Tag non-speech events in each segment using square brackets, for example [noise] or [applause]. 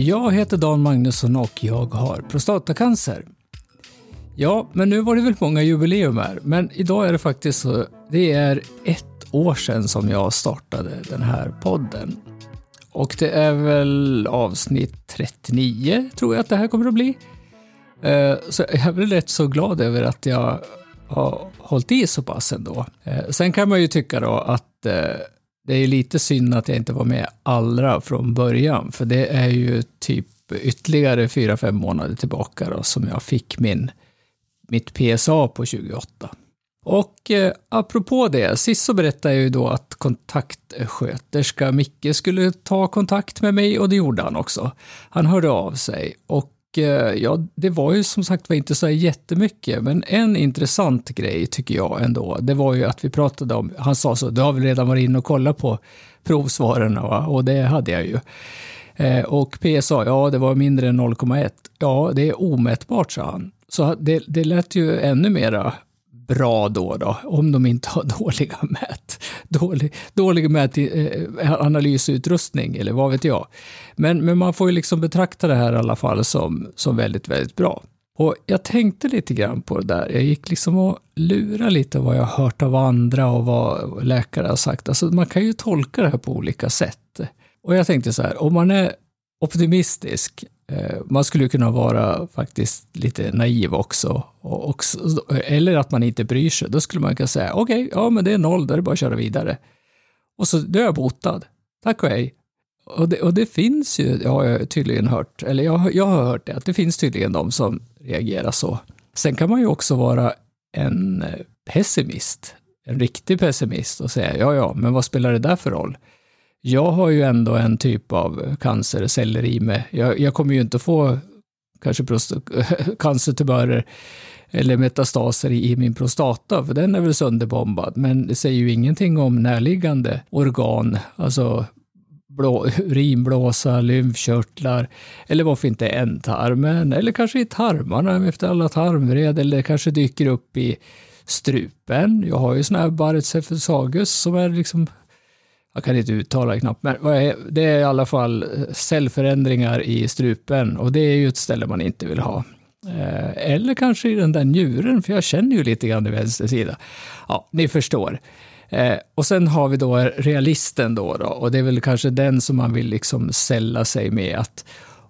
Jag heter Dan Magnusson och jag har prostatacancer. Ja, men nu var det väl många jubileum här, men idag är det faktiskt så, det är ett år sedan som jag startade den här podden. Och det är väl avsnitt 39, tror jag att det här kommer att bli. Eh, så jag är väl rätt så glad över att jag har hållit i så pass ändå. Eh, sen kan man ju tycka då att eh, det är lite synd att jag inte var med allra från början, för det är ju typ ytterligare fyra fem månader tillbaka då, som jag fick min, mitt PSA på 28. Och eh, apropå det, sist så berättade jag ju då att kontaktsköterska Micke skulle ta kontakt med mig och det gjorde han också. Han hörde av sig och Eh, ja, det var ju som sagt var inte så jättemycket, men en intressant grej tycker jag ändå, det var ju att vi pratade om, han sa så, du har väl redan varit inne och kollat på provsvaren va? och det hade jag ju. Eh, och sa, ja det var mindre än 0,1. Ja, det är omätbart, sa han. Så det, det lät ju ännu mera bra då, då om de inte har [laughs] dåliga mät, dålig, dålig mät, eh, analysutrustning eller vad vet jag. Men, men man får ju liksom betrakta det här i alla fall som, som väldigt, väldigt bra. Och jag tänkte lite grann på det där. Jag gick liksom och lurade lite vad jag hört av andra och vad läkare har sagt. Alltså man kan ju tolka det här på olika sätt. Och jag tänkte så här, om man är optimistisk Eh, man skulle kunna vara faktiskt lite naiv också. Och också eller att man inte bryr sig. Då skulle man kunna säga, okej, okay, ja men det är noll, då är det bara att köra vidare. Och så, då är jag botad. Tack och hej. Och det, och det finns ju, jag har tydligen hört, eller jag, jag har hört det, att det finns tydligen de som reagerar så. Sen kan man ju också vara en eh, pessimist, en riktig pessimist och säga, ja ja, men vad spelar det där för roll? Jag har ju ändå en typ av cancerceller i mig. Jag, jag kommer ju inte få kanske [laughs] cancertumörer eller metastaser i, min prostata, för den är väl sönderbombad. Men det säger ju ingenting om närliggande organ, alltså blå, [laughs] urinblåsa, lymfkörtlar, eller varför inte ändtarmen, eller kanske i tarmarna efter alla tarmvred, eller kanske dyker upp i strupen. Jag har ju sån här Barretts som är liksom jag kan inte uttala det knappt, men det är i alla fall eh, cellförändringar i strupen och det är ju ett ställe man inte vill ha. Eh, eller kanske i den där njuren, för jag känner ju lite grann i vänster sida. Ja, ni förstår. Eh, och sen har vi då realisten då, då, och det är väl kanske den som man vill liksom sälla sig med att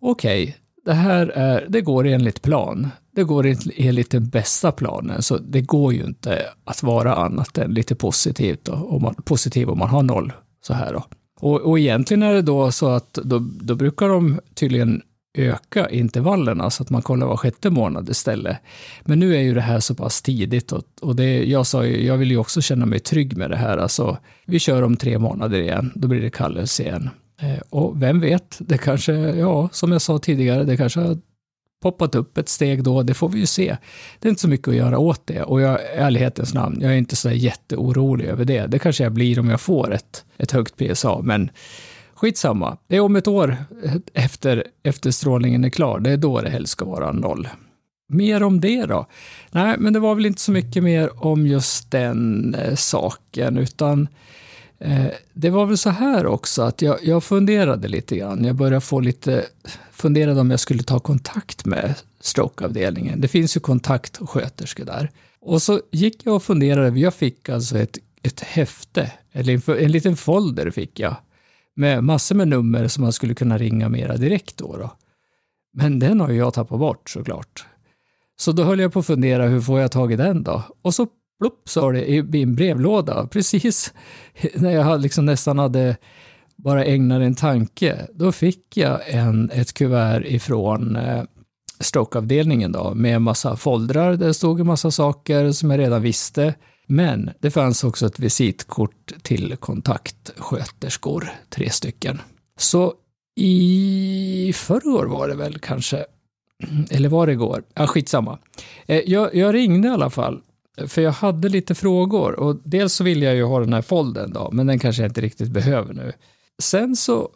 okej, okay, det här är, det går enligt plan. Det går enligt den bästa planen, så det går ju inte att vara annat än lite positivt då, om man, positiv om man har noll så här då. Och, och egentligen är det då så att då, då brukar de tydligen öka intervallerna så att man kollar var sjätte månad istället. Men nu är ju det här så pass tidigt och, och det, jag sa ju, jag vill ju också känna mig trygg med det här. Alltså, vi kör om tre månader igen, då blir det kallelse igen. Eh, och vem vet, det kanske, ja, som jag sa tidigare, det kanske har poppat upp ett steg då, det får vi ju se. Det är inte så mycket att göra åt det och jag, i ärlighetens namn, jag är inte så jätteorolig över det. Det kanske jag blir om jag får ett, ett högt PSA, men skitsamma. Det är om ett år efter, efter strålningen är klar, det är då det helst ska vara noll. Mer om det då? Nej, men det var väl inte så mycket mer om just den eh, saken, utan Eh, det var väl så här också att jag, jag funderade lite grann. Jag började få lite, funderade om jag skulle ta kontakt med strokeavdelningen. Det finns ju kontaktsköterskor där. Och så gick jag och funderade, jag fick alltså ett, ett häfte, eller en, en liten folder fick jag, med massor med nummer som man skulle kunna ringa mera direkt då. då. Men den har ju jag tappat bort såklart. Så då höll jag på att fundera, hur får jag tag i den då? Och så plopp sa det i min brevlåda, precis [laughs] när jag liksom nästan hade bara ägnat en tanke. Då fick jag en, ett kuvert ifrån eh, strokeavdelningen då, med en massa foldrar där det stod en massa saker som jag redan visste. Men det fanns också ett visitkort till kontaktsköterskor, tre stycken. Så i förrgår var det väl kanske, [clears throat] eller var det igår? Ja, skitsamma. Eh, jag, jag ringde i alla fall för jag hade lite frågor och dels så vill jag ju ha den här folden då, men den kanske jag inte riktigt behöver nu. Sen så,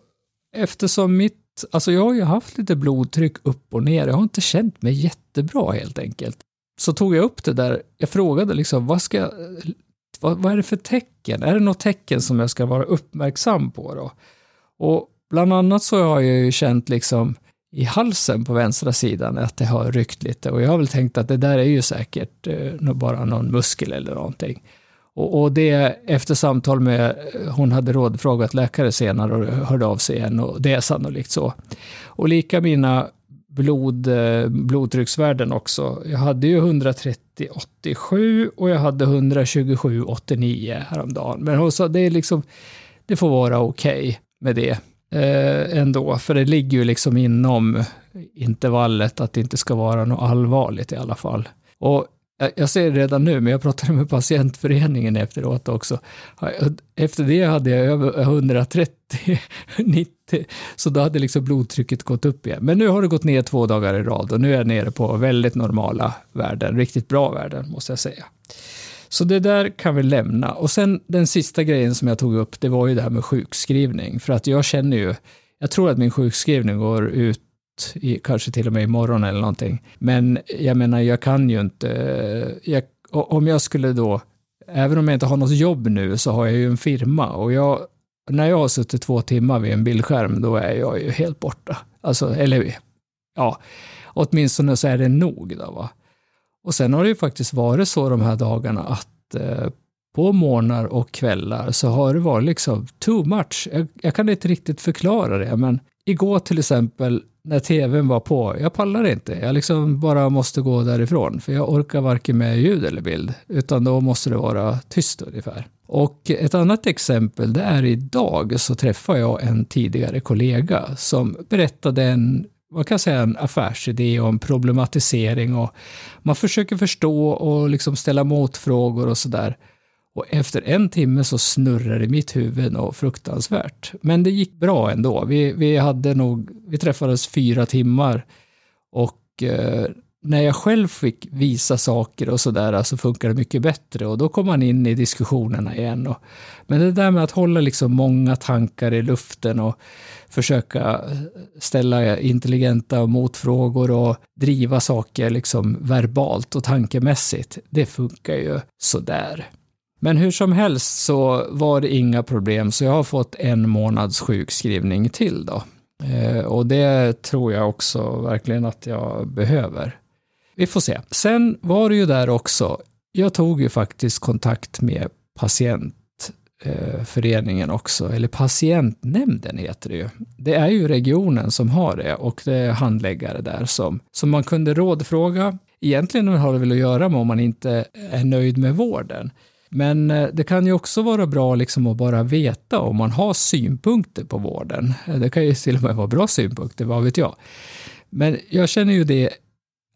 eftersom mitt, alltså jag har ju haft lite blodtryck upp och ner, jag har inte känt mig jättebra helt enkelt. Så tog jag upp det där, jag frågade liksom, vad ska, vad, vad är det för tecken? Är det något tecken som jag ska vara uppmärksam på då? Och bland annat så har jag ju känt liksom i halsen på vänstra sidan att det har ryckt lite och jag har väl tänkt att det där är ju säkert eh, bara någon muskel eller någonting. Och, och det efter samtal med, eh, hon hade rådfrågat läkare senare och hörde av sig igen och det är sannolikt så. Och lika mina blod, eh, blodtrycksvärden också. Jag hade ju 130 87 och jag hade 127 89 häromdagen. Men hon sa det är liksom, det får vara okej okay med det eh, ändå, för det ligger ju liksom inom intervallet att det inte ska vara något allvarligt i alla fall. Och jag ser det redan nu, men jag pratade med patientföreningen efteråt också. Efter det hade jag över 130, 90, så då hade liksom blodtrycket gått upp igen. Men nu har det gått ner två dagar i rad och nu är jag nere på väldigt normala värden, riktigt bra värden måste jag säga. Så det där kan vi lämna. Och sen den sista grejen som jag tog upp, det var ju det här med sjukskrivning. För att jag känner ju, jag tror att min sjukskrivning går ut i, kanske till och med imorgon eller någonting. Men jag menar, jag kan ju inte, jag, om jag skulle då, även om jag inte har något jobb nu så har jag ju en firma och jag, när jag har suttit två timmar vid en bildskärm då är jag ju helt borta. Alltså, eller ja, åtminstone så är det nog då va. Och sen har det ju faktiskt varit så de här dagarna att eh, på morgnar och kvällar så har det varit liksom too much. Jag, jag, kan inte riktigt förklara det, men igår till exempel när tvn var på, jag pallar inte. Jag liksom bara måste gå därifrån, för jag orkar varken med ljud eller bild, utan då måste det vara tyst ungefär. Och ett annat exempel, det är idag så träffade jag en tidigare kollega som berättade en man kan säga, en affärsidé och en problematisering och man försöker förstå och liksom ställa motfrågor och sådär. Och efter en timme så snurrar det i mitt huvud och fruktansvärt. Men det gick bra ändå. Vi, vi, hade nog, vi träffades fyra timmar och eh, när jag själv fick visa saker och sådär så funkar det mycket bättre och då kom man in i diskussionerna igen. Och, men det där med att hålla liksom många tankar i luften och försöka ställa intelligenta motfrågor och driva saker liksom verbalt och tankemässigt, det funkar ju sådär. Men hur som helst så var det inga problem, så jag har fått en månads sjukskrivning till då. Eh, och det tror jag också verkligen att jag behöver. Vi får se. Sen var det ju där också, jag tog ju faktiskt kontakt med patient Eh, föreningen också, eller patientnämnden heter det ju. Det är ju regionen som har det och det är handläggare där som, som man kunde rådfråga. Egentligen har det väl att göra med om man inte är nöjd med vården. Men eh, det kan ju också vara bra liksom att bara veta om man har synpunkter på vården. Det kan ju till och med vara bra synpunkter, vad vet jag. Men jag känner ju det,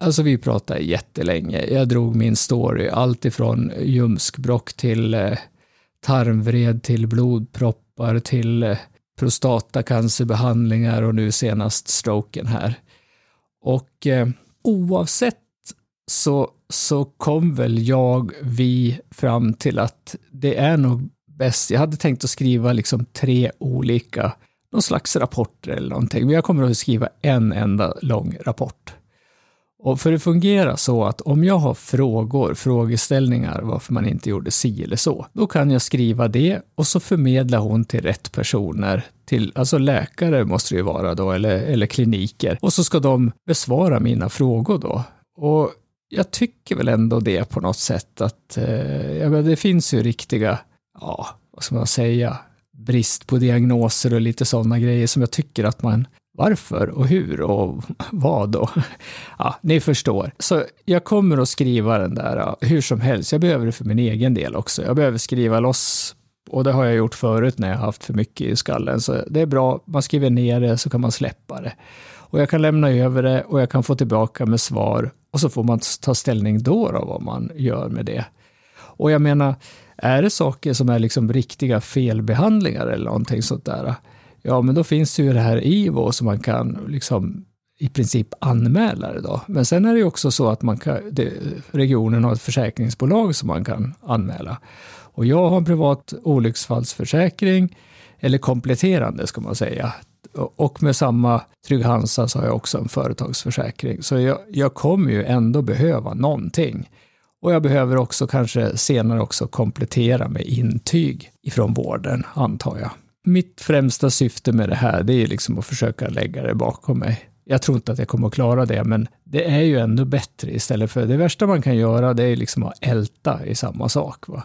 alltså vi pratade jättelänge. Jag drog min story, allt ifrån ljumskbråck till eh, tarmvred, till blodproppar, till eh, prostatacancerbehandlingar och nu senast stroken här. Och eh, oavsett så, så kom väl jag, vi, fram till att det är nog bäst. Jag hade tänkt att skriva liksom tre olika, någon slags rapporter eller någonting, men jag kommer att skriva en enda lång rapport. Och för det fungerar så att om jag har frågor, frågeställningar varför man inte gjorde si eller så, då kan jag skriva det och så förmedlar hon till rätt personer, till, alltså läkare måste det ju vara då, eller, eller kliniker, och så ska de besvara mina frågor då. Och jag tycker väl ändå det på något sätt att eh, ja, det finns ju riktiga, ja, vad ska man säga, brist på diagnoser och lite sådana grejer som jag tycker att man varför och hur och vad och Ja, ni förstår. Så jag kommer att skriva den där hur som helst. Jag behöver det för min egen del också. Jag behöver skriva loss och det har jag gjort förut när jag haft för mycket i skallen. Så det är bra, man skriver ner det så kan man släppa det. Och jag kan lämna över det och jag kan få tillbaka med svar och så får man ta ställning då, då vad man gör med det. Och jag menar, är det saker som är liksom riktiga felbehandlingar eller någonting sånt där, ja men då finns det ju det här IVO som man kan liksom i princip anmäla det då. Men sen är det ju också så att man kan, det, regionen har ett försäkringsbolag som man kan anmäla. Och jag har en privat olycksfallsförsäkring, eller kompletterande ska man säga, och med samma Trygg-Hansa så har jag också en företagsförsäkring. Så jag, jag kommer ju ändå behöva någonting. Och jag behöver också kanske senare också komplettera med intyg ifrån vården, antar jag mitt främsta syfte med det här, det är liksom att försöka lägga det bakom mig. Jag tror inte att jag kommer att klara det, men det är ju ändå bättre istället för det värsta man kan göra, det är liksom att älta i samma sak. Va?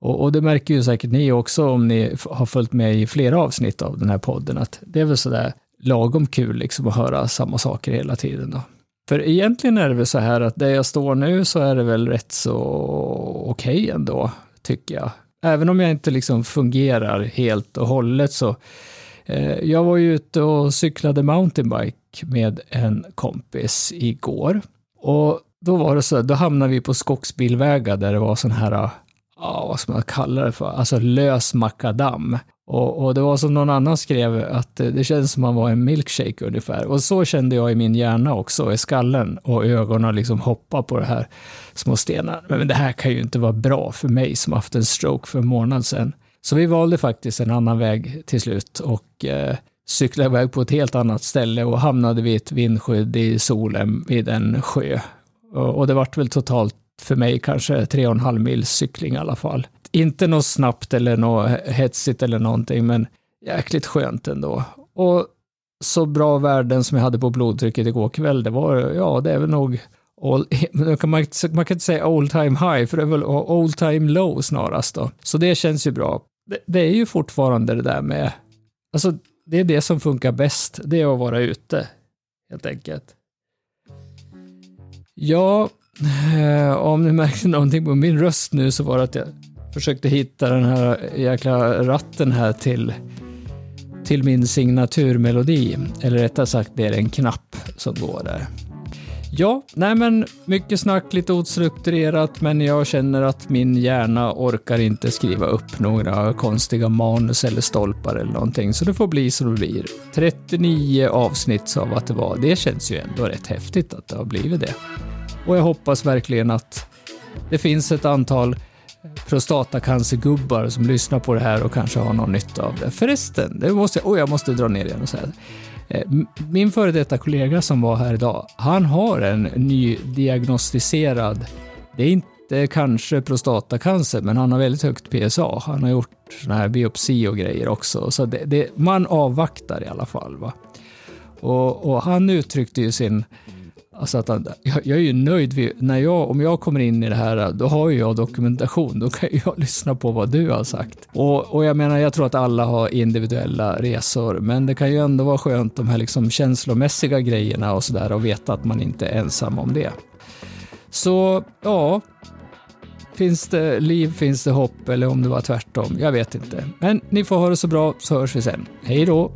Och, och, det märker ju säkert ni också om ni har följt med i flera avsnitt av den här podden, att det är väl sådär lagom kul liksom att höra samma saker hela tiden. Då. För egentligen är det väl så här att där jag står nu så är det väl rätt så okej okay ändå, tycker jag. Även om jag inte liksom fungerar helt och hållet så eh, jag var ju ute och cyklade mountainbike med en kompis igår. Och då var det så, då hamnade vi på skogsbilvägar där det var sån här ja, vad ska man kalla det för, alltså lös makadam. Och, och, det var som någon annan skrev, att eh, det känns som man var en milkshake ungefär. Och så kände jag i min hjärna också, i skallen och ögonen liksom hoppa på det här små stenar. Men det här kan ju inte vara bra för mig som haft en stroke för en månad sedan. Så vi valde faktiskt en annan väg till slut och eh, cyklade iväg på ett helt annat ställe och hamnade vid ett vindskydd i solen vid en sjö. Och, det vart väl totalt för mig kanske tre och en halv mil cykling i alla fall. Inte något snabbt eller något hetsigt eller någonting, men jäkligt skönt ändå. Och så bra värden som jag hade på blodtrycket igår kväll, det var, ja, det är väl nog all, [laughs] man, kan, man kan inte säga all time high, för det är väl all time low snarast då. Så det känns ju bra. Det, det är ju fortfarande det där med, alltså det är det som funkar bäst, det är att vara ute, helt enkelt. Ja, Eh, om ni märkte någonting på min röst nu så var det att jag försökte hitta den här jäkla ratten här till, till min signaturmelodi. Eller rättare sagt, det är en knapp som går där. Ja, nej men mycket snack, lite ostrukturerat, men jag känner att min hjärna orkar inte skriva upp några konstiga manus eller stolpar eller någonting, så det får bli som det blir. 39 avsnitt sa att det var. Det känns ju ändå rätt häftigt att det har blivit det. Och jag hoppas verkligen att det finns ett antal prostatacancergubbar som lyssnar på det här och kanske har någon nytta av det. Förresten, det måste jag, oh, jag måste dra ner igen och säga. Eh, min före detta kollega som var här idag, han har en ny diagnostiserad, det är inte kanske prostatacancer, men han har väldigt högt PSA. Han har gjort såna här biopsi och grejer också, så det, det, man avvaktar i alla fall. Va? Och, och han uttryckte ju sin Alltså att jag, jag är ju nöjd vid, när jag, om jag kommer in i det här, då har ju jag dokumentation, då kan jag [laughs] lyssna på vad du har sagt. Och, och jag menar, jag tror att alla har individuella resor, men det kan ju ändå vara skönt de här liksom känslomässiga grejerna och sådär och veta att man inte är ensam om det. Så, ja, Finns det liv, finns det hopp eller om det var tvärtom? Jag vet inte. Men ni får ha det så bra så hörs vi sen. Hej då!